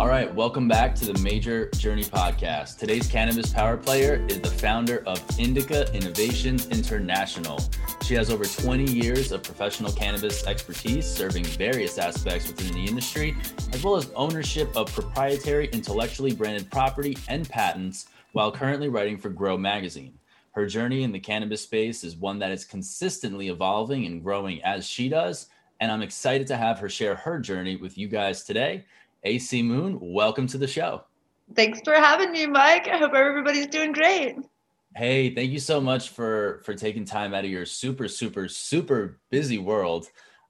All right, welcome back to the Mejer Journey Podcast. Today's cannabis power player is the founder of Indica Innovations International. She has over 20 years of professional cannabis expertise, serving various aspects within the industry, as well as ownership of proprietary, intellectually branded property and patents, while currently writing for Grow Magazine. Her journey in the cannabis space is one that is consistently evolving and growing as she does, and I'm excited to have her share her journey with you guys today. AC Moon, welcome to the show. Thanks for having me, Mike. I hope everybody's doing great. Hey, thank you so much for for taking time out of your super super super busy world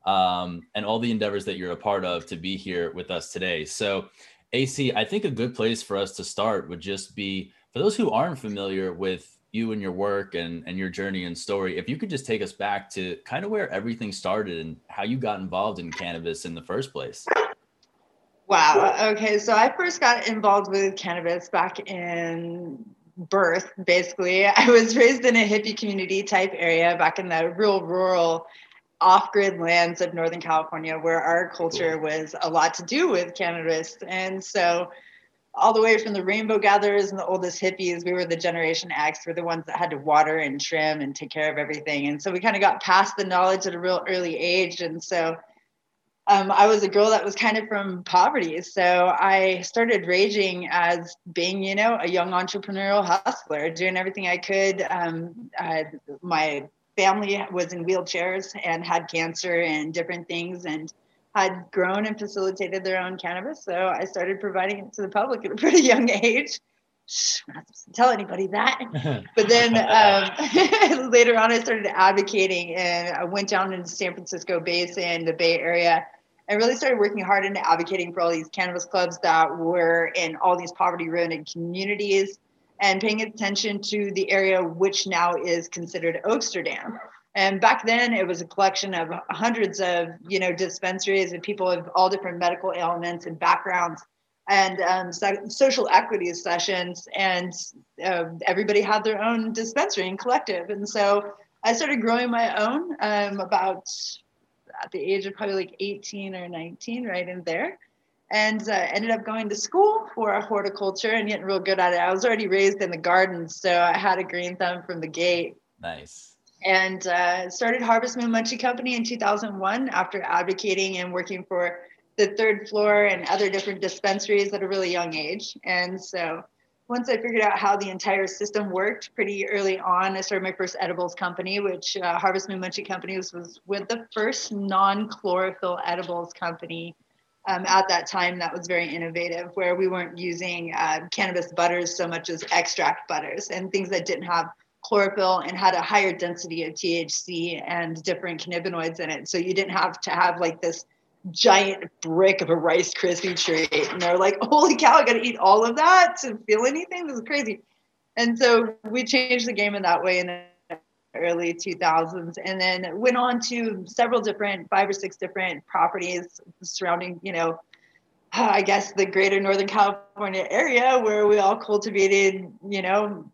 um, and all the endeavors that you're a part of to be here with us today. So, AC, I think a good place for us to start would just be for those who aren't familiar with you and your work and, and your journey and story, if you could just take us back to kind of where everything started and how you got involved in cannabis in the first place. Wow. Okay. So I first got involved with cannabis back in birth, basically. I was raised in a hippie community type area back in the real rural off grid lands of Northern California where our culture was a lot to do with cannabis. And so all the way from the rainbow gatherers and the oldest hippies, we were the generation X. We're the ones that had to water and trim and take care of everything. And so we kind of got past the knowledge at a real early age. And so um, I was a girl that was kind of from poverty. So I started raging as being, you know, a young entrepreneurial hustler, doing everything I could. Um, I, my family was in wheelchairs and had cancer and different things and had grown and facilitated their own cannabis. So I started providing it to the public at a pretty young age. Shh, I'm not supposed to tell anybody that. but then um, later on, I started advocating and I went down into San Francisco Basin, the Bay Area, I really started working hard into advocating for all these cannabis clubs that were in all these poverty ridden communities and paying attention to the area which now is considered Oaksterdam. And back then it was a collection of hundreds of, you know, dispensaries and people of all different medical ailments and backgrounds and um, so- social equity sessions. And uh, everybody had their own dispensary and collective. And so I started growing my own um, about at the age of probably like 18 or 19, right in there. And uh, ended up going to school for horticulture and getting real good at it. I was already raised in the garden, so I had a green thumb from the gate. Nice. And uh, started Harvest Moon Munchie Company in 2001 after advocating and working for the third floor and other different dispensaries at a really young age. And so once I figured out how the entire system worked pretty early on, I started my first edibles company, which uh, Harvest Moon Munchie Company was, was with the first non chlorophyll edibles company um, at that time that was very innovative, where we weren't using uh, cannabis butters so much as extract butters and things that didn't have chlorophyll and had a higher density of THC and different cannabinoids in it. So you didn't have to have like this giant brick of a Rice Krispie treat. And they're like, holy cow, I got to eat all of that to feel anything? This is crazy. And so we changed the game in that way in the early 2000s and then went on to several different, five or six different properties surrounding, you know, I guess the greater Northern California area where we all cultivated, you know,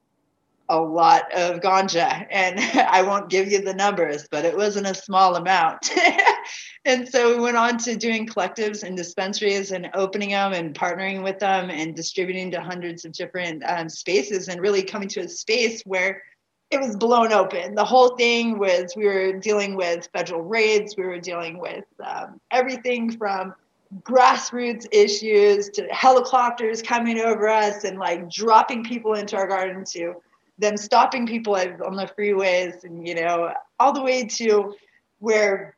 a lot of ganja. And I won't give you the numbers, but it wasn't a small amount. and so we went on to doing collectives and dispensaries and opening them and partnering with them and distributing to hundreds of different um, spaces and really coming to a space where it was blown open. The whole thing was we were dealing with federal raids, we were dealing with um, everything from grassroots issues to helicopters coming over us and like dropping people into our garden to them stopping people on the freeways and you know all the way to where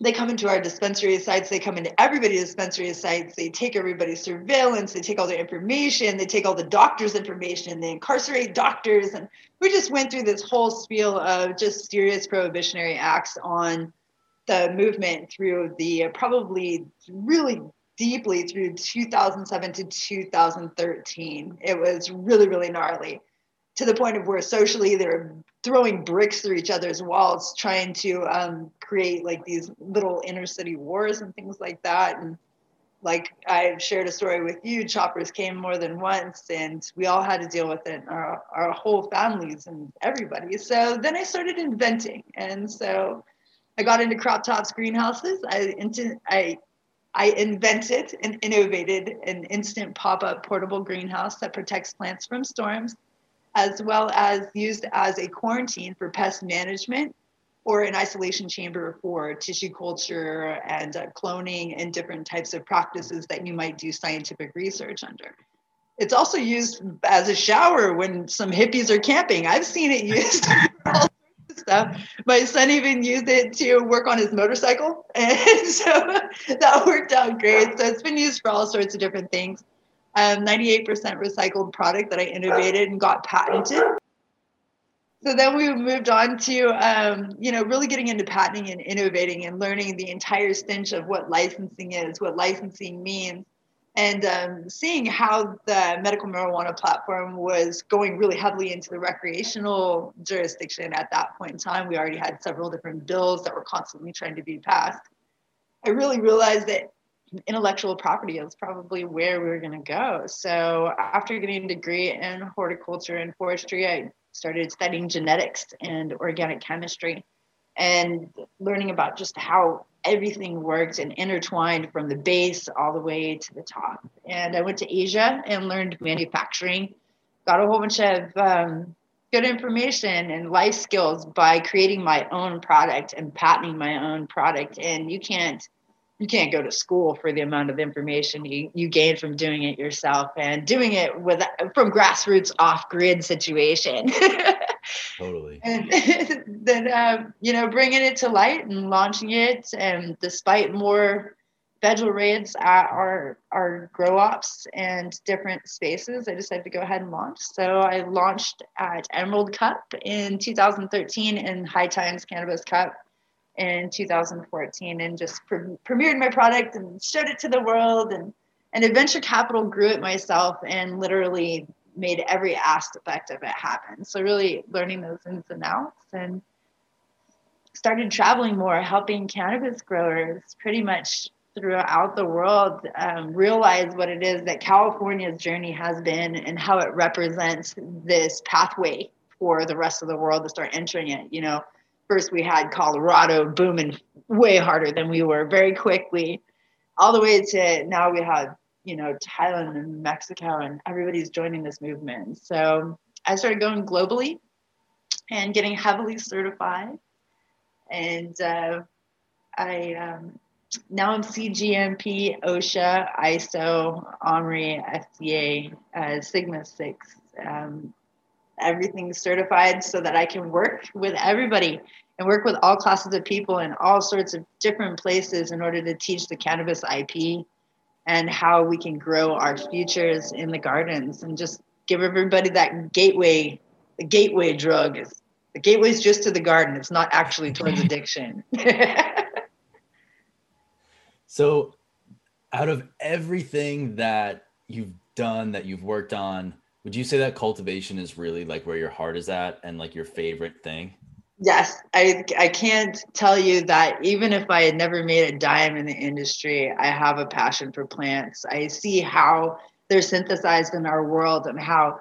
they come into our dispensary sites they come into everybody's dispensary sites they take everybody's surveillance they take all their information they take all the doctors information they incarcerate doctors. And we just went through this whole spiel of just serious prohibitionary acts on the movement through the probably really deeply through 2007 to 2013 it was really really gnarly to the point of where socially they're throwing bricks through each other's walls, trying to um, create like these little inner city wars and things like that. And like I've shared a story with you, choppers came more than once, and we all had to deal with it, our, our whole families and everybody. So then I started inventing, and so I got into crop tops greenhouses. I I I invented and innovated an instant pop up portable greenhouse that protects plants from storms, as well as used as a quarantine for pest management or an isolation chamber for tissue culture and uh, cloning and different types of practices that you might do scientific research under. It's also used as a shower when some hippies are camping. I've seen it used stuff. My son even used it to work on his motorcycle. And so that worked out great. So it's been used for all sorts of different things. Um, 98% recycled product that I innovated and got patented. So then we moved on to, um, you know, really getting into patenting and innovating and learning the entire stench of what licensing is, what licensing means, and um, seeing how the medical marijuana platform was going really heavily into the recreational jurisdiction at that point in time. We already had several different bills that were constantly trying to be passed. I really realized that intellectual property is probably where we were going to go. So after getting a degree in horticulture and forestry, I started studying genetics and organic chemistry and learning about just how everything works and intertwined from the base all the way to the top. And I went to Asia and learned manufacturing, got a whole bunch of um, good information and life skills by creating my own product and patenting my own product. And you can't you can't go to school for the amount of information you, you gain from doing it yourself and doing it with from grassroots off grid situation. Totally. And then um, you know bringing it to light and launching it and despite more federal raids at our our grow ops and different spaces i decided to go ahead and launch. So i launched at emerald cup in 2013 in high times cannabis cup in 2014 and just pre- premiered my product and showed it to the world and and adventure capital grew it myself and literally made every aspect of it happen. So really learning those ins and outs and started traveling more helping cannabis growers pretty much throughout the world um, realize what it is that california's journey has been and how it represents this pathway for the rest of the world to start entering it you know first we had Colorado booming way harder than we were very quickly, all the way to now we have, you know, Thailand and Mexico, and everybody's joining this movement. So I started going globally and getting heavily certified. And uh, I um, now I'm CGMP, OSHA, ISO, OMRI, FDA, uh, Sigma 6. Um, everything's certified so that I can work with everybody and work with all classes of people in all sorts of different places in order to teach the cannabis IP and how we can grow our futures in the gardens and just give everybody that gateway the gateway drug. Is the gateway is just to the garden. It's not actually towards addiction. So out of everything that you've done that you've worked on would you say that cultivation is really like where your heart is at and like your favorite thing? Yes, I I can't tell you that even if I had never made a dime in the industry, I have a passion for plants. I see how they're synthesized in our world and how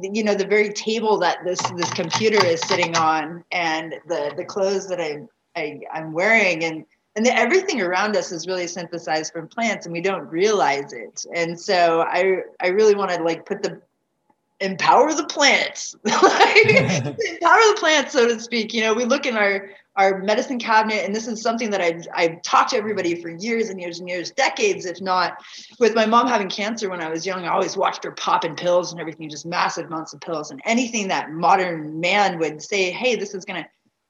you know the very table that this this computer is sitting on and the the clothes that I, I I'm wearing and and the, everything around us is really synthesized from plants and we don't realize it and so i i really want to like put the empower the plants. Like, empower the plants so to speak. You know we look in our our medicine cabinet and this is something that I've, I've talked to everybody for years and years and years decades if not with my mom having cancer when i was young i always watched her popping pills and everything just massive amounts of pills. And anything that modern man would say hey this is going to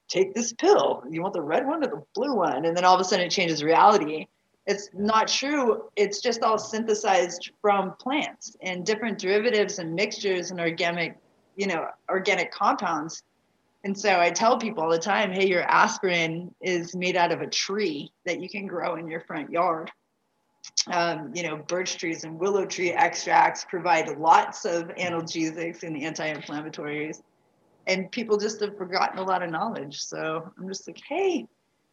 take this pill. You want the red one or the blue one? And then all of a sudden it changes reality it's not true. It's just all synthesized from plants and different derivatives and mixtures and organic, you know, organic compounds. And so I tell people all the time, hey, your aspirin is made out of a tree that you can grow in your front yard. Um, you know, birch trees and willow tree extracts provide lots of analgesics and anti-inflammatories. And people just have forgotten a lot of knowledge. So I'm just like, hey,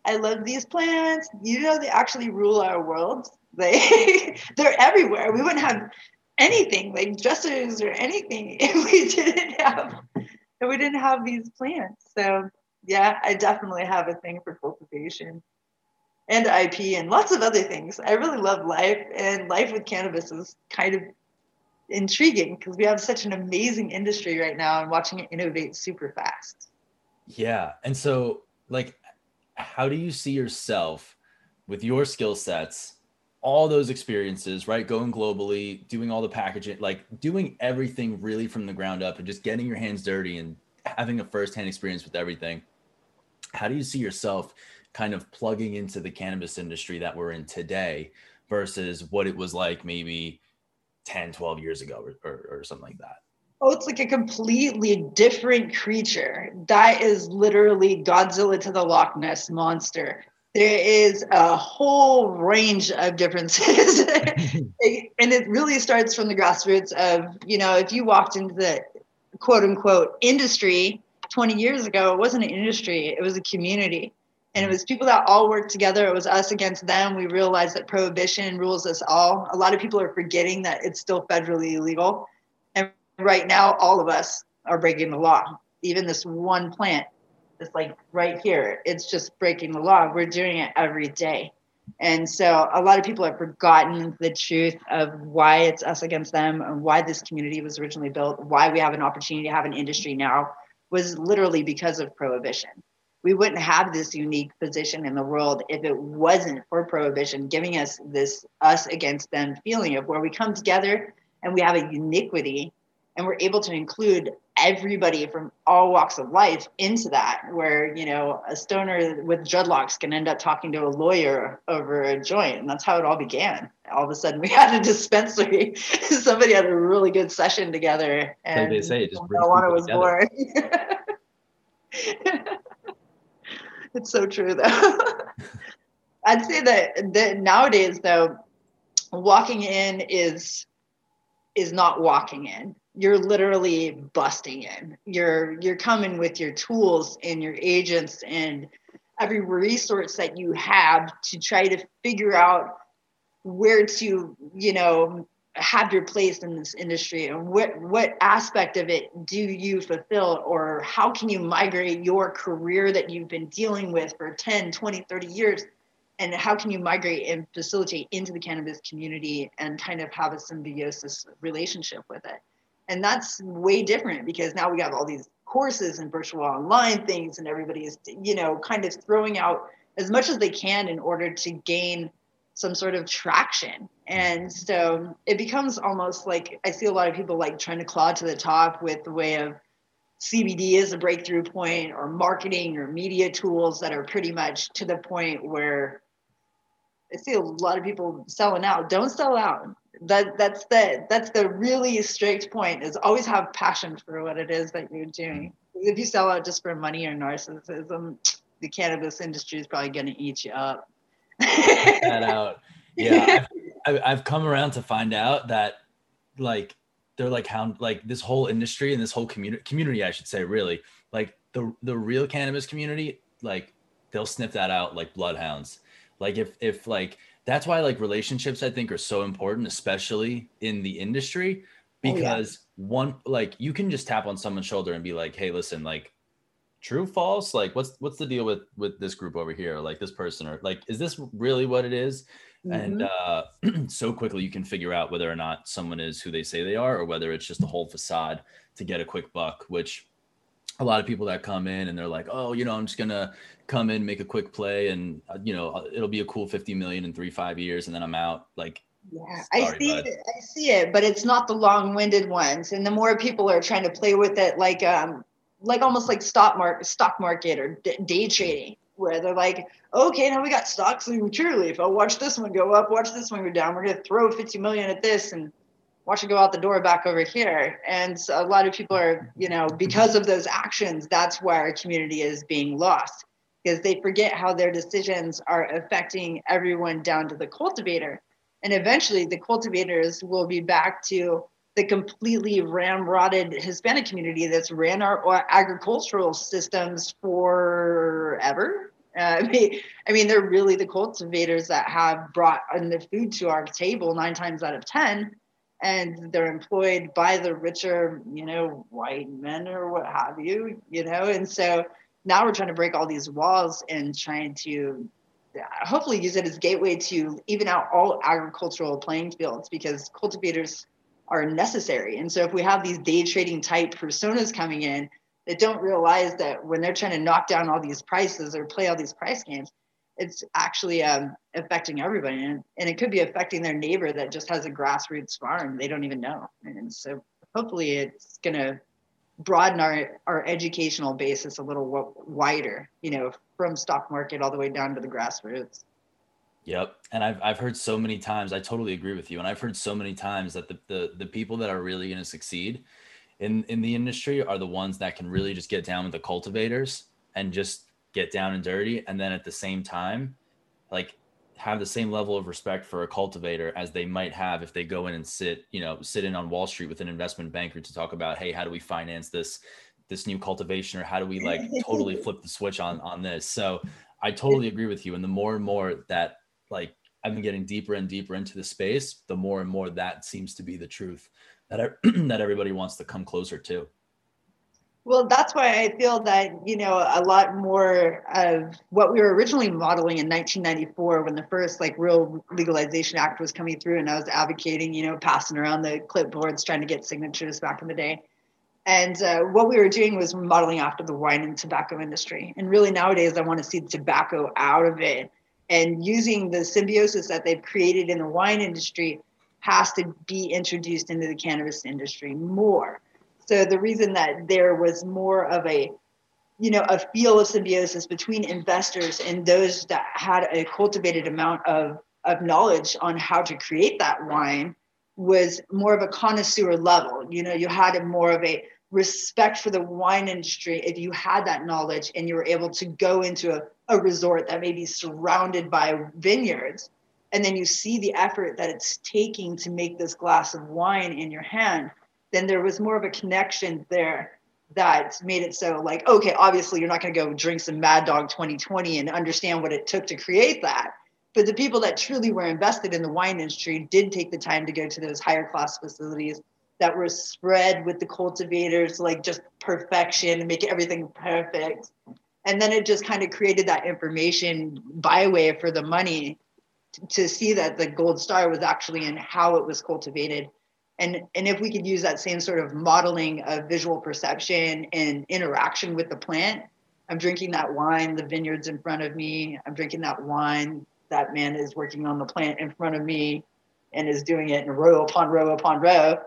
I love these plants. You know, they actually rule our world. They they're everywhere. We wouldn't have anything like dressers or anything if we didn't have if we didn't have these plants. So yeah, I definitely have a thing for cultivation. and IP and lots of other things. I really love life, and life with cannabis is kind of intriguing because we have such an amazing industry right now and watching it innovate super fast. Yeah. And so, like, how do you see yourself with your skill sets, all those experiences, right? Going globally, doing all the packaging, like doing everything really from the ground up and just getting your hands dirty and having a firsthand experience with everything. How do you see yourself kind of plugging into the cannabis industry that we're in today versus what it was like maybe 10, 12 years ago or, or, or something like that? Oh, it's like a completely different creature. That is literally Godzilla to the Loch Ness monster. There is a whole range of differences. and it really starts from the grassroots of, you know, if you walked into the quote unquote industry 20 years ago, it wasn't an industry, it was a community. And it was people that all worked together. It was us against them. We realized that prohibition rules us all. A lot of people are forgetting that it's still federally illegal. Right now, all of us are breaking the law. Even this one plant, it's like right here, it's just breaking the law. We're doing it every day. And so a lot of people have forgotten the truth of why it's us against them and why this community was originally built, why we have an opportunity to have an industry now was literally because of prohibition we wouldn't have this unique position in the world if it wasn't for prohibition giving us this us against them feeling of where we come together and we have a uniquity and we're able to include everybody from all walks of life into that where you know a stoner with dreadlocks can end up talking to a lawyer over a joint and that's how it all began all of a sudden we had a dispensary somebody had a really good session together and they say just marijuana was born it's so true though. I'd say that, that nowadays though, walking in is is not walking in. You're literally busting in. You're you're coming with your tools and your agents and every resource that you have to try to figure out where to, you know, have your place in this industry and what what aspect of it do you fulfill or how can you migrate your career that you've been dealing with for 10 20 30 years and how can you migrate and facilitate into the cannabis community and kind of have a symbiosis relationship with it and that's way different because now we have all these courses and virtual online things and everybody is you know kind of throwing out as much as they can in order to gain some sort of traction. And so it becomes almost like I see a lot of people like trying to claw to the top with the way of CBD is a breakthrough point or marketing or media tools that are pretty much to the point where I see a lot of people selling out. Don't sell out. That that's the that's the really strict point is always have passion for what it is that you're doing. If you sell out just for money or narcissism, the cannabis industry is probably going to eat you up that out. Yeah, I've, I've come around to find out that like they're like how like this whole industry and this whole community community I should say really like the the real cannabis community like they'll sniff that out like bloodhounds. Like if if like that's why like relationships I think are so important, especially in the industry, because oh, yeah. one like you can just tap on someone's shoulder and be like, hey, listen, like true false like what's what's the deal with with this group over here like this person or like is this really what it is? Mm-hmm. and uh so quickly you can figure out whether or not someone is who they say they are or whether it's just a whole facade to get a quick buck which a lot of people that come in and they're like oh you know i'm just gonna come in make a quick play and uh, you know it'll be a cool 50 million in three five years and then i'm out like yeah, Sorry, I see bud. it. I see it, but it's not the long-winded ones. And the more people are trying to play with it, like um, like almost like stock market, stock market or day trading, where they're like, okay, now we got stocks in Curaleaf. I'll watch this one go up, watch this one go down. We're gonna throw 50 million at this and watch it go out the door back over here. And so a lot of people are, you know, because of those actions, that's why our community is being lost because they forget how their decisions are affecting everyone down to the cultivator. And eventually the cultivators will be back to the completely ramrodded Hispanic community that's ran our, agricultural systems forever. Uh, I mean, I mean, they're really the cultivators that have brought in the food to our table nine times out of ten, and they're employed by the richer, you know, white men or what have you, you know. And so now we're trying to break all these walls and trying to uh, hopefully use it as gateway to even out all agricultural playing fields because cultivators are necessary. And so if we have these day trading type personas coming in that don't realize that when they're trying to knock down all these prices or play all these price games, it's actually um, affecting everybody. And, and it could be affecting their neighbor that just has a grassroots farm. They don't even know. And so hopefully it's going to broaden our, our educational basis a little wider, you know, from stock market all the way down to the grassroots. Yep. And I've, I've heard so many times, I totally agree with you. And I've heard so many times that the, the, the people that are really going to succeed in, in the industry are the ones that can really just get down with the cultivators and just get down and dirty. And then at the same time, like have the same level of respect for a cultivator as they might have if they go in and sit, you know, sit in on Wall Street with an investment banker to talk about, hey, how do we finance this this new cultivation or how do we like totally flip the switch on on this? So I totally agree with you. And the more and more that like I've been getting deeper and deeper into the space, the more and more that seems to be the truth that I, that everybody wants to come closer to. Well, that's why I feel that, you know, a lot more of what we were originally modeling in 1994 when the first like real legalization act was coming through and I was advocating, you know, passing around the clipboards trying to get signatures back in the day. And uh, what we were doing was modeling after the wine and tobacco industry. And really nowadays, I want to see the tobacco out of it and using the symbiosis that they've created in the wine industry has to be introduced into the cannabis industry more. So the reason that there was more of a you know a feel of symbiosis between investors and those that had a cultivated amount of of knowledge on how to create that wine was more of a connoisseur level. You know, you had more of a respect for the wine industry if you had that knowledge and you were able to go into a, a resort that may be surrounded by vineyards and then you see the effort that it's taking to make this glass of wine in your hand then there was more of a connection there that made it so like okay obviously you're not going to go drink some mad dog 2020 and understand what it took to create that. But the people that truly were invested in the wine industry did take the time to go to those higher class facilities that were spread with the cultivators like just perfection and make everything perfect. And then it just kind of created that information byway for the money to see that the gold star was actually in how it was cultivated and and if we could use that same sort of modeling of visual perception and interaction with the plant i'm drinking that wine the vineyards in front of me i'm drinking that wine that man is working on the plant in front of me and is doing it in row upon row upon row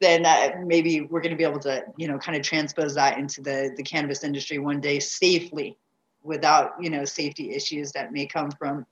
then uh, maybe we're going to be able to, you know, kind of transpose that into the the cannabis industry one day safely, without you know safety issues that may come from,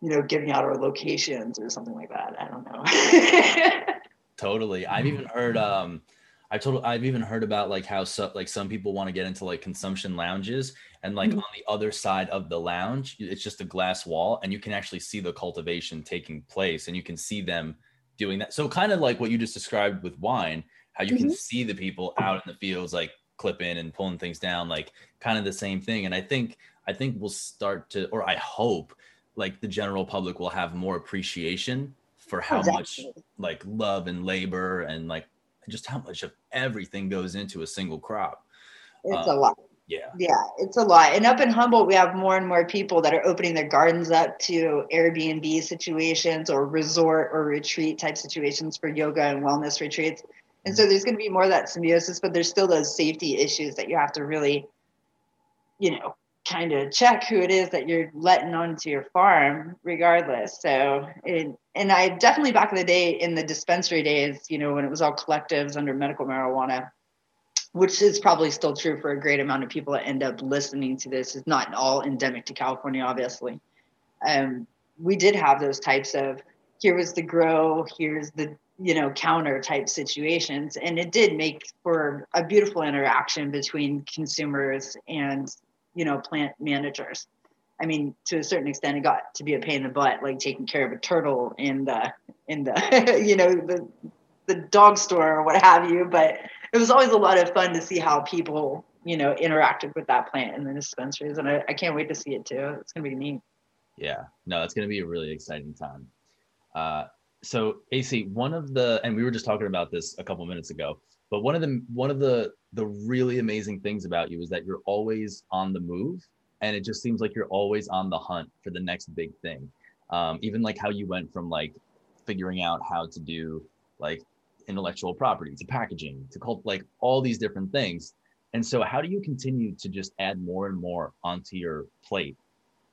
you know, giving out our locations or something like that. I don't know. totally, I've even heard. um I told I've even heard about like how so, like some people want to get into like consumption lounges and like mm-hmm. on the other side of the lounge it's just a glass wall and you can actually see the cultivation taking place and you can see them doing that. So kind of like what you just described with wine, how you mm-hmm. can see the people out in the fields like clipping and pulling things down, like kind of the same thing. And I think I think we'll start to, or I hope, like the general public will have more appreciation for how exactly. much like love and labor and like just how much of everything goes into a single crop. It's um, a lot. Yeah. Yeah, it's a lot. And up in Humboldt, we have more and more people that are opening their gardens up to Airbnb situations or resort or retreat type situations for yoga and wellness retreats. And so there's going to be more of that symbiosis, but there's still those safety issues that you have to really, you know, kind of check who it is that you're letting onto your farm, regardless. So, it, and I definitely back in the day in the dispensary days, you know, when it was all collectives under medical marijuana, which is probably still true for a great amount of people that end up listening to this. It's not all endemic to California, obviously. Um, we did have those types of here was the grow, here's the you know counter type situations, and it did make for a beautiful interaction between consumers and you know plant managers. I mean, to a certain extent, it got to be a pain in the butt, like taking care of a turtle in the in the you know the the dog store or what have you, but it was always a lot of fun to see how people, you know, interacted with that plant in the dispensaries. And I, I can't wait to see it too. It's to be neat. Yeah, no, it's to be a really exciting time. Uh, so AC, one of the, and we were just talking about this a couple minutes ago, but one of the, one of the, the really amazing things about you is that you're always on the move and it just seems like you're always on the hunt for the next big thing. Um, even like how you went from like figuring out how to do like intellectual property to packaging to cult like all these different things. And so how do you continue to just add more and more onto your plate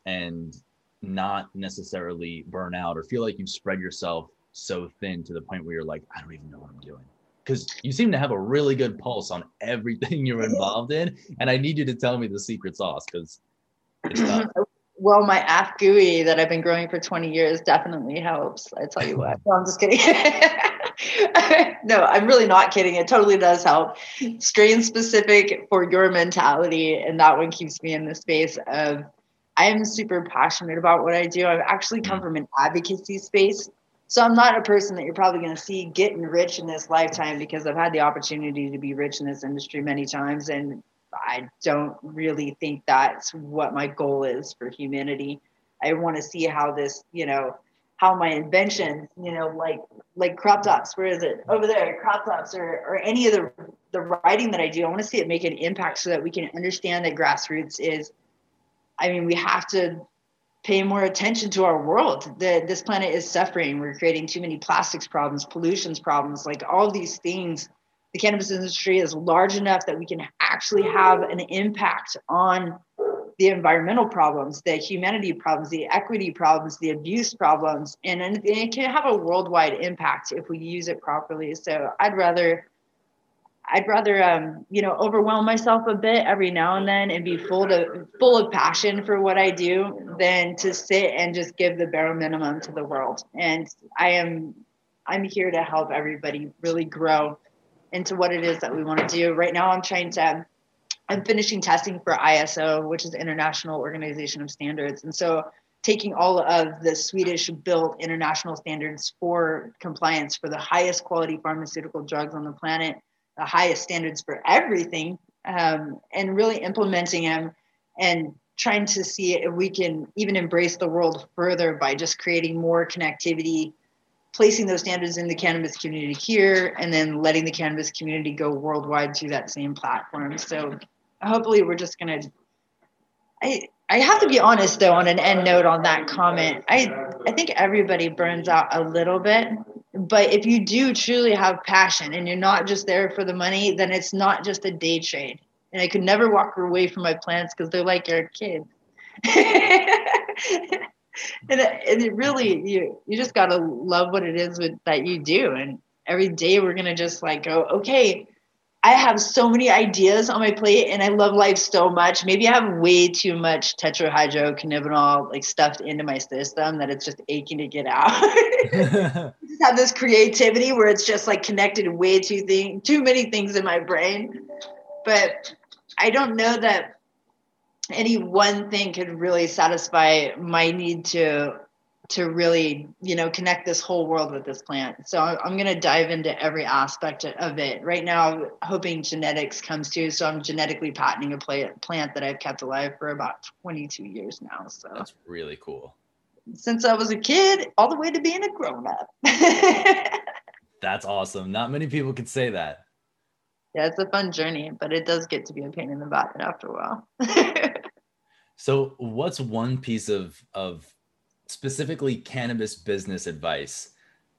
and not necessarily burn out or feel like you've spread yourself so thin to the point where you're like, I don't even know what I'm doing? Because you seem to have a really good pulse on everything you're involved in. And I need you to tell me the secret sauce because it's. Well, my Afgoo that I've been growing for 20 years definitely helps. I tell you what. No, I'm just kidding. no, I'm really not kidding. It totally does help. Strain specific for your mentality. And that one keeps me in the space of I am super passionate about what I do. I've actually come mm. from an advocacy space. So I'm not a person that you're probably going to see getting rich in this lifetime because I've had the opportunity to be rich in this industry many times. And I don't really think that's what my goal is for humanity. I want to see how this, you know, how my invention, you know, like like crop tops, where is it? Over there, crop tops or or any of the the writing that I do, I want to see it make an impact so that we can understand that grassroots is I mean, we have to pay more attention to our world. That this planet is suffering. We're creating too many plastics problems, pollutions problems, like all these things the cannabis industry is large enough that we can actually have an impact on the environmental problems, the humanity problems, the equity problems, the abuse problems, and, and it can have a worldwide impact if we use it properly. So I'd rather I'd rather um, you know overwhelm myself a bit every now and then and be full to full of passion for what I do than to sit and just give the bare minimum to the world. And I am I'm here to help everybody really grow into what it is that we want to do. Right now, I'm trying to, I'm finishing testing for ISO, which is International Organization of Standards. And so taking all of the Swedish built international standards for compliance for the highest quality pharmaceutical drugs on the planet, the highest standards for everything, um, and really implementing them and trying to see if we can even embrace the world further by just creating more connectivity placing those standards in the cannabis community here and then letting the cannabis community go worldwide to that same platform. So hopefully we're just gonna I I have to be honest though on an end note on that comment. I I think everybody burns out a little bit. But if you do truly have passion and you're not just there for the money, then it's not just a day trade. And I could never walk away from my plants because they're like your kids. and, it, and it really you you just gotta love what it is with, that you do and every day we're gonna just like go okay i have so many ideas on my plate and i love life so much. Maybe i have way too much tetrahydrocannabinol like stuffed into my system that it's just aching to get out. Just have this creativity where it's just like connected way too thing too many things in my brain. But i don't know that any one thing could really satisfy my need to to really you know connect this whole world with this plant. So i'm going to dive into every aspect of it. Right now hoping genetics comes to so i'm genetically patenting a plant that i've kept alive for about 22 years now so. That's really cool. Since i was a kid all the way to being a grown-up. That's awesome. Not many people could say that. Yeah, it's a fun journey, but it does get to be a pain in the butt after a while. so, what's one piece of of specifically cannabis business advice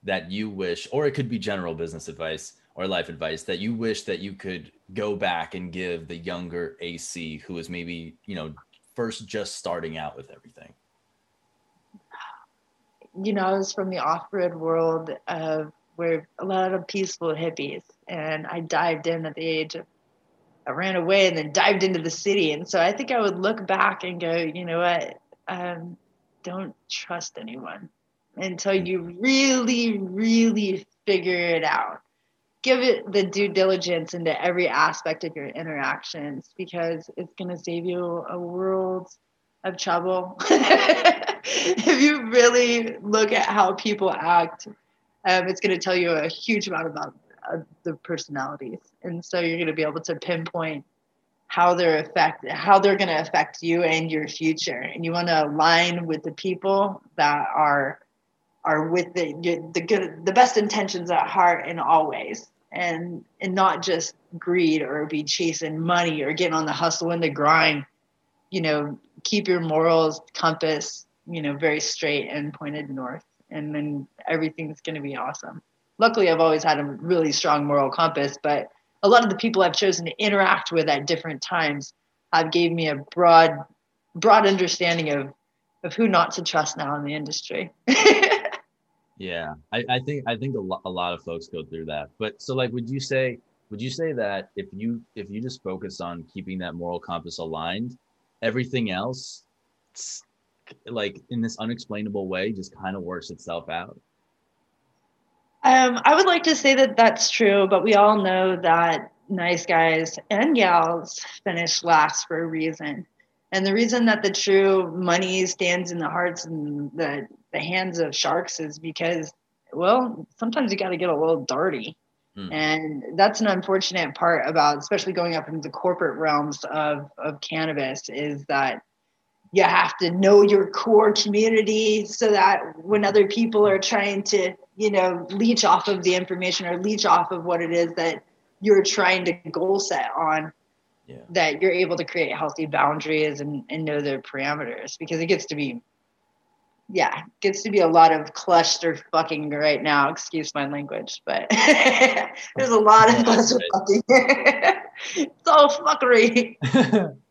that you wish, or it could be general business advice or life advice that you wish that you could go back and give the younger AC who is maybe you know first just starting out with everything? You know, I was from the off-grid world of where a lot of peaceful hippies and I dived in at the age of I ran away and then dived into the city. And so I think I would look back and go, you know what? Um, don't trust anyone until you really, really figure it out. Give it the due diligence into every aspect of your interactions because it's going to save you a world of trouble. if you really look at how people act, um, it's going to tell you a huge amount about uh, the personalities, and so you're going to be able to pinpoint how they're affect how they're going to affect you and your future. And you want to align with the people that are are with the the good the best intentions at heart and always and and not just greed or be chasing money or getting on the hustle and the grind you know, keep your morals compass, you know, very straight and pointed north, and then everything's going to be awesome. Luckily, I've always had a really strong moral compass, but a lot of the people I've chosen to interact with at different times have gave me a broad, broad understanding of of who not to trust now in the industry. yeah, I, I think I think a lot a lot of folks go through that. But so, like, would you say would you say that if you if you just focus on keeping that moral compass aligned, everything else, like in this unexplainable way, just kind of works itself out? Um, I would like to say that that's true, but we all know that nice guys and gals finish last for a reason. And the reason that the true money stands in the hearts and the, the hands of sharks is because, well, sometimes you got to get a little dirty. Hmm. And that's an unfortunate part about, especially going up into the corporate realms of, of cannabis, is that you have to know your core community so that when other people are trying to you know leech off of the information or leech off of what it is that you're trying to goal set on yeah. that you're able to create healthy boundaries and, and know their parameters because it gets to be yeah gets to be a lot of cluster fucking right now. Excuse my language but there's a lot of cluster fucking. It's all fuckery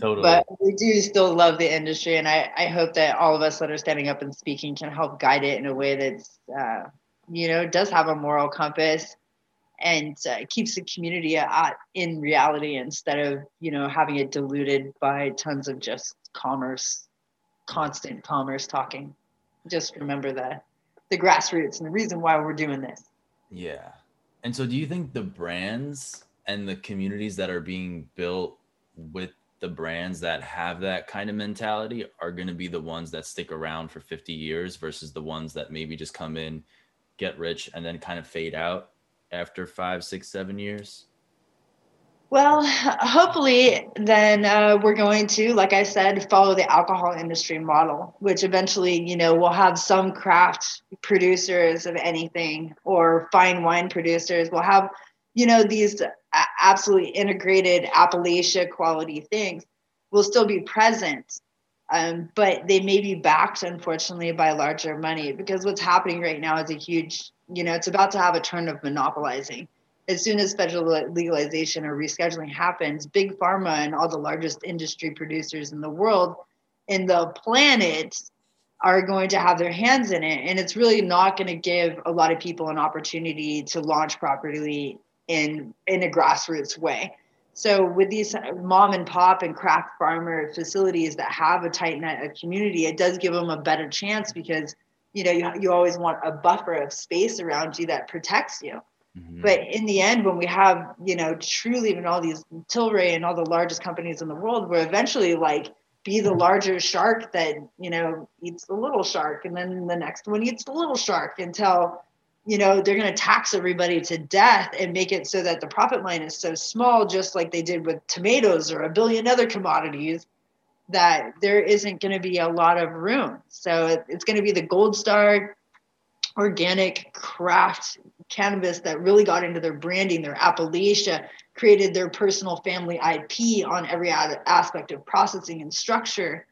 Totally. But we do still love the industry, and I, I hope that all of us that are standing up and speaking can help guide it in a way that's, uh, you know, does have a moral compass and uh, keeps the community at, in reality instead of, you know, having it diluted by tons of just commerce, constant commerce talking. Just remember the, the grassroots and the reason why we're doing this. Yeah. And so, do you think the brands and the communities that are being built with the brands that have that kind of mentality are going to be the ones that stick around for 50 years versus the ones that maybe just come in, get rich, and then kind of fade out after five, six, seven years? Well, hopefully, then uh, we're going to, like I said, follow the alcohol industry model, which eventually, you know, we'll have some craft producers of anything or fine wine producers. We'll have you know these absolutely integrated appellation quality things will still be present um, but they may be backed unfortunately by larger money because what's happening right now is a huge you know it's about to have a turn of monopolizing. As soon as federal legalization or rescheduling happens big pharma and all the largest industry producers in the world in the planet are going to have their hands in it. And it's really not going to give a lot of people an opportunity to launch properly in in a grassroots way. So with these mom and pop and craft farmer facilities that have a tight knit community, it does give them a better chance because you know you, you always want a buffer of space around you that protects you. Mm-hmm. But in the end, when we have you know truly even all these Tilray and all the largest companies in the world, will eventually like be the larger shark that you know eats the little shark, and then the next one eats the little shark until you know they're going to tax everybody to death and make it so that the profit line is so small just like they did with tomatoes or a billion other commodities that there isn't going to be a lot of room. So it's going to be the gold star organic craft cannabis that really got into their branding their appellation created their personal family ip on every aspect of processing and structure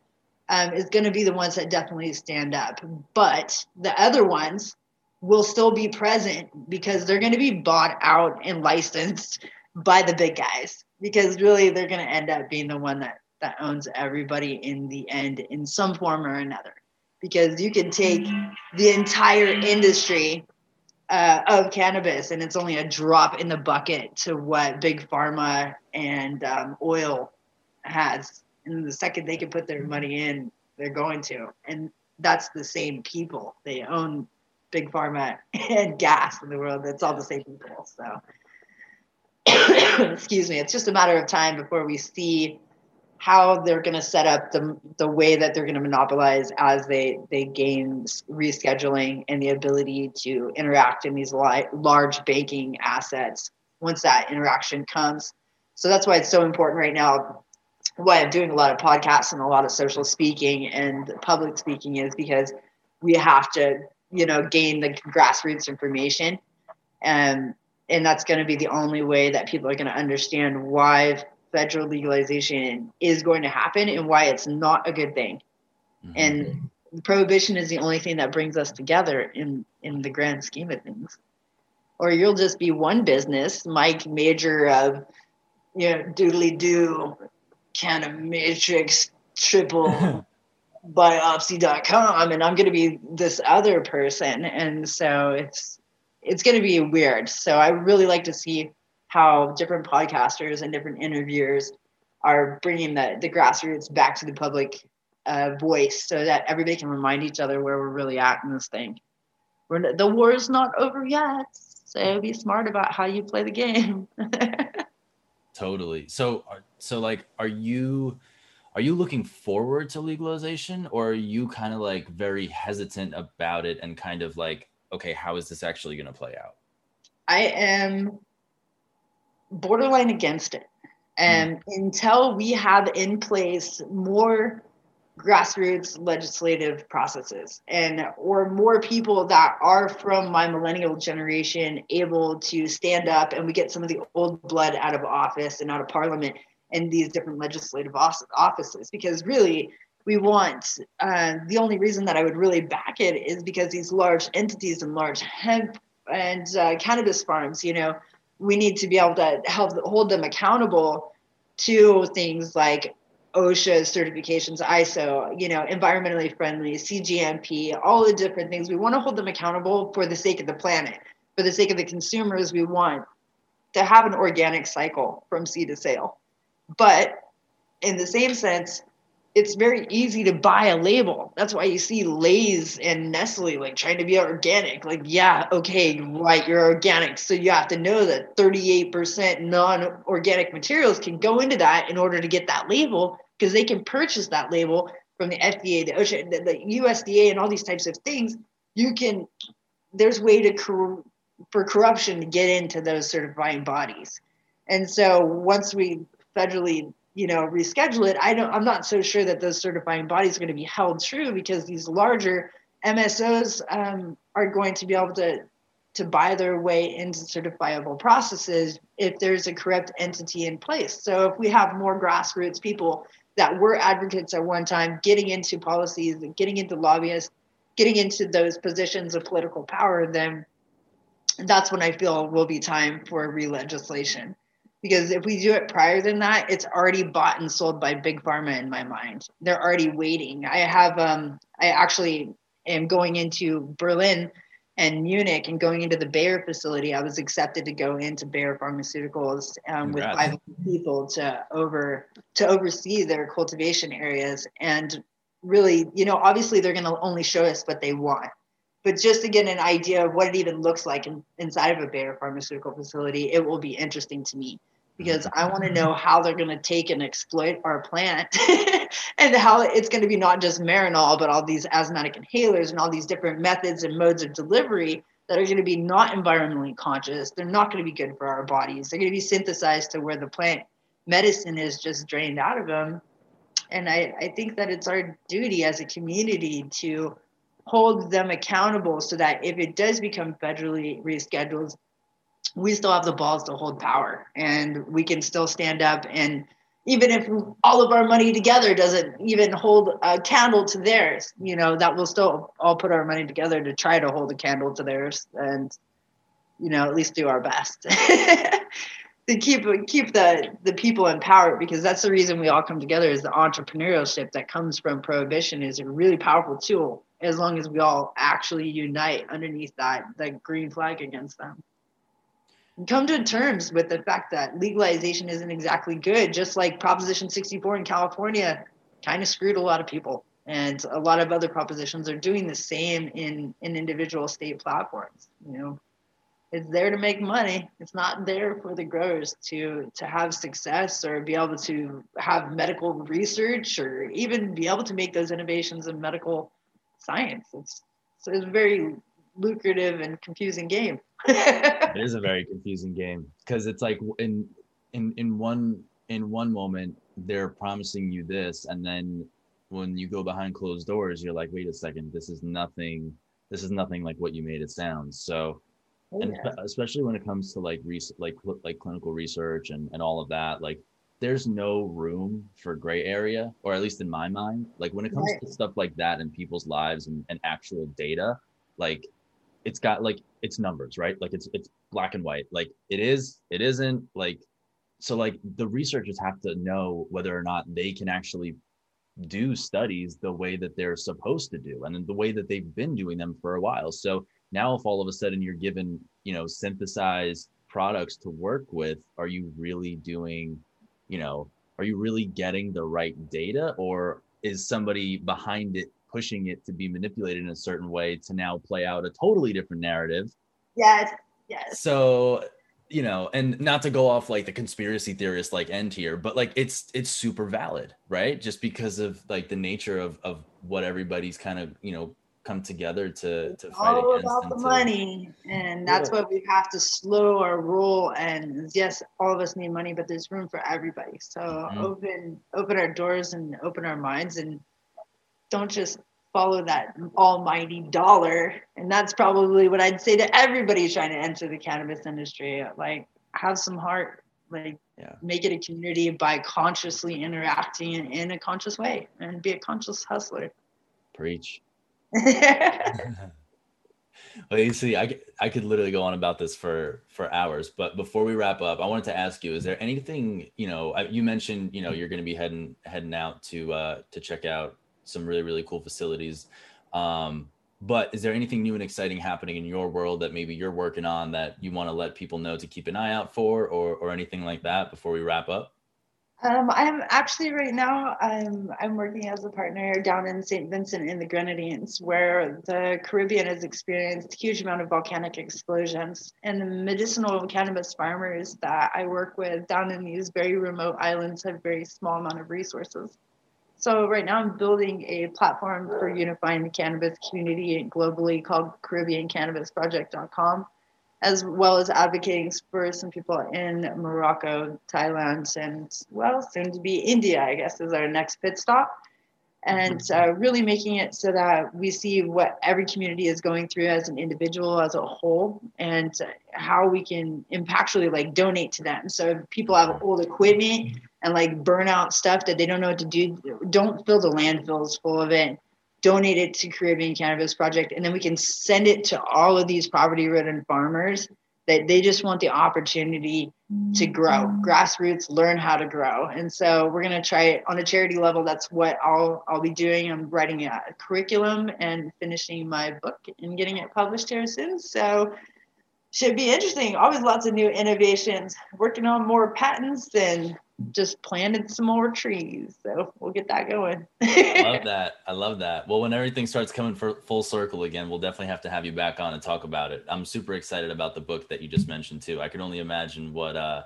um, is going to be the ones that definitely stand up. But the other ones will still be present because they're going to be bought out and licensed by the big guys. Because really they're going to end up being the one that that owns everybody in the end in some form or another. Because you can take the entire industry uh, of cannabis and it's only a drop in the bucket to what big pharma and um, oil has. And the second they can put their money in they're going to. And that's the same people. They own big pharma and gas in the world. It's all the same people. So, excuse me. It's just a matter of time before we see how they're going to set up the the way that they're going to monopolize as they they gain rescheduling and the ability to interact in these li- large banking assets once that interaction comes. So that's why it's so important right now. Why I'm doing a lot of podcasts and a lot of social speaking and public speaking is because we have to you know gain the grassroots information and and that's going to be the only way that people are going to understand why federal legalization is going to happen and why it's not a good thing. Mm-hmm. And prohibition is the only thing that brings us together in in the grand scheme of things. Or you'll just be one business, Mike Mejer of you know doodly do kind of matrix triple biopsy.com and I'm going to be this other person and so it's it's going to be weird. So I really like to see how different podcasters and different interviewers are bringing the, the grassroots back to the public uh, voice so that everybody can remind each other where we're really at in this thing. We're, the war is not over yet, so be smart about how you play the game. totally. So, so like, are you are you looking forward to legalization, or are you kind of like very hesitant about it and kind of like, okay, how is this actually going to play out? I am borderline against it. And mm. until we have in place more grassroots legislative processes and or more people that are from my millennial generation able to stand up and we get some of the old blood out of office and out of parliament and these different legislative offices because really we want uh, the only reason that i would really back it is because these large entities and large hemp and uh, cannabis farms you know we need to be able to help hold them accountable to things like OSHA certifications, ISO, you know, environmentally friendly, CGMP, all the different things. We want to hold them accountable for the sake of the planet, for the sake of the consumers. We want to have an organic cycle from seed to sale. But in the same sense, it's very easy to buy a label. That's why you see Lay's and Nestle like trying to be organic. Like, yeah, okay, right, you're organic. So you have to know that 38% non organic materials can go into that in order to get that label because they can purchase that label from the FDA, the OSHA, the, the USDA, and all these types of things. You can, there's way to cor- for corruption to get into those certifying bodies. And so once we federally you know reschedule it i don't i'm not so sure that those certifying bodies are going to be held true because these larger msos um, are going to be able to to buy their way into certifiable processes if there's a corrupt entity in place. So if we have more grassroots people that were advocates at one time getting into policies and getting into lobbyists getting into those positions of political power then that's when i feel will be time for re-legislation because if we do it prior than that it's already bought and sold by big pharma in my mind. They're already waiting. I have um i actually am going into berlin and munich and going into the bayer facility. I was accepted to go into bayer pharmaceuticals um, with five people to over to oversee their cultivation areas. And really you know obviously they're going to only show us what they want. But just to get an idea of what it even looks like in, inside of a Bayer pharmaceutical facility, it will be interesting to me because I want to know how they're going to take and exploit our plant and how it's going to be not just Marinol, but all these asthmatic inhalers and all these different methods and modes of delivery that are going to be not environmentally conscious. They're not going to be good for our bodies. They're going to be synthesized to where the plant medicine is just drained out of them. And I, I think that it's our duty as a community to hold them accountable so that if it does become federally rescheduled, we still have the balls to hold power and we can still stand up and even if all of our money together doesn't even hold a candle to theirs, you know, that we'll still all put our money together to try to hold a candle to theirs and, you know, at least do our best to keep keep the the people in power because that's the reason we all come together is the entrepreneurship that comes from prohibition is a really powerful tool as long as we all actually unite underneath that that green flag against them come to terms with the fact that legalization isn't exactly good just like proposition 64 in california kind of screwed a lot of people. And a lot of other propositions are doing the same in in individual state platforms you know. It's there to make money. It's not there for the growers to to have success or be able to have medical research or even be able to make those innovations in medical science. It's so it's very lucrative and confusing game. it is a very confusing game because it's like in in in one in one moment they're promising you this and then when you go behind closed doors you're like wait a second this is nothing this is nothing like what you made it sound so oh, and especially when it comes to like res- like like clinical research and and all of that like there's no room for gray area, or at least in my mind. Like when it comes right. to stuff like that in people's lives and, and actual data, like it's got like it's numbers, right? Like it's it's black and white. Like it is, it isn't like so like the researchers have to know whether or not they can actually do studies the way that they're supposed to do and the way that they've been doing them for a while. So now if all of a sudden you're given, you know, synthesized products to work with, are you really doing, you know, are you really getting the right data or is somebody behind it pushing it to be manipulated in a certain way to now play out a totally different narrative? Yes. Yes. So you know and not to go off like the conspiracy theorist like end here but like it's it's super valid right just because of like the nature of of what everybody's kind of you know come together to to fight against. all about the to, money and that's yeah. what we have to slow our rule and yes all of us need money but there's room for everybody so mm-hmm. open open our doors and open our minds and don't just follow that almighty dollar. And that's probably what I'd say to everybody trying to enter the cannabis industry. Like, have some heart, like, yeah. make it a community by consciously interacting in, in a conscious way and be a conscious hustler. Preach. well, you see, I, I could literally go on about this for for hours. But before we wrap up, I wanted to ask you: Is there anything you know? You mentioned you know you're going to be heading heading out to uh, to check out some really really cool facilities. Um, but is there anything new and exciting happening in your world that maybe you're working on that you want to let people know to keep an eye out for, or or anything like that before we wrap up? Um, I'm actually right now I'm I'm working as a partner down in St. Vincent in the Grenadines, where the Caribbean has experienced a huge amount of volcanic explosions, and the medicinal cannabis farmers that I work with down in these very remote islands have very small amount of resources. So right now I'm building a platform for unifying the cannabis community globally called CaribbeanCannabisProject.com, as well as advocating for some people in Morocco, Thailand, and well, soon to be India, I guess, is our next pit stop and uh, really making it so that we see what every community is going through as an individual as a whole and how we can impactfully like donate to them. So if people have old equipment and like burn out stuff that they don't know what to do don't fill the landfills full of it. Donate it to caribbean cannabis project and then we can send it to all of these poverty ridden farmers that they just want the opportunity to grow mm-hmm. grassroots learn how to grow. And so we're going to try it on a charity level. That's what i'll i'll be doing. I'm writing a curriculum and finishing my book and getting it published here soon. So should be interesting. Always lots of new innovations. Working on more patents and just planted some more trees. So we'll get that going. I love that. I love that. Well, when everything starts coming for full circle again, we'll definitely have to have you back on and talk about it. I'm super excited about the book that you just mentioned too. I can only imagine what uh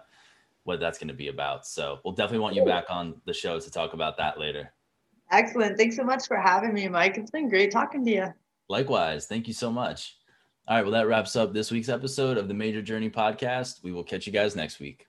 what that's going to be about. So we'll definitely want you back on the show to talk about that later. Excellent. Thanks so much for having me, Mike. It's been great talking to you. Likewise. Thank you so much. All right. Well, that wraps up this week's episode of the Mejer Journey podcast. We will catch you guys next week.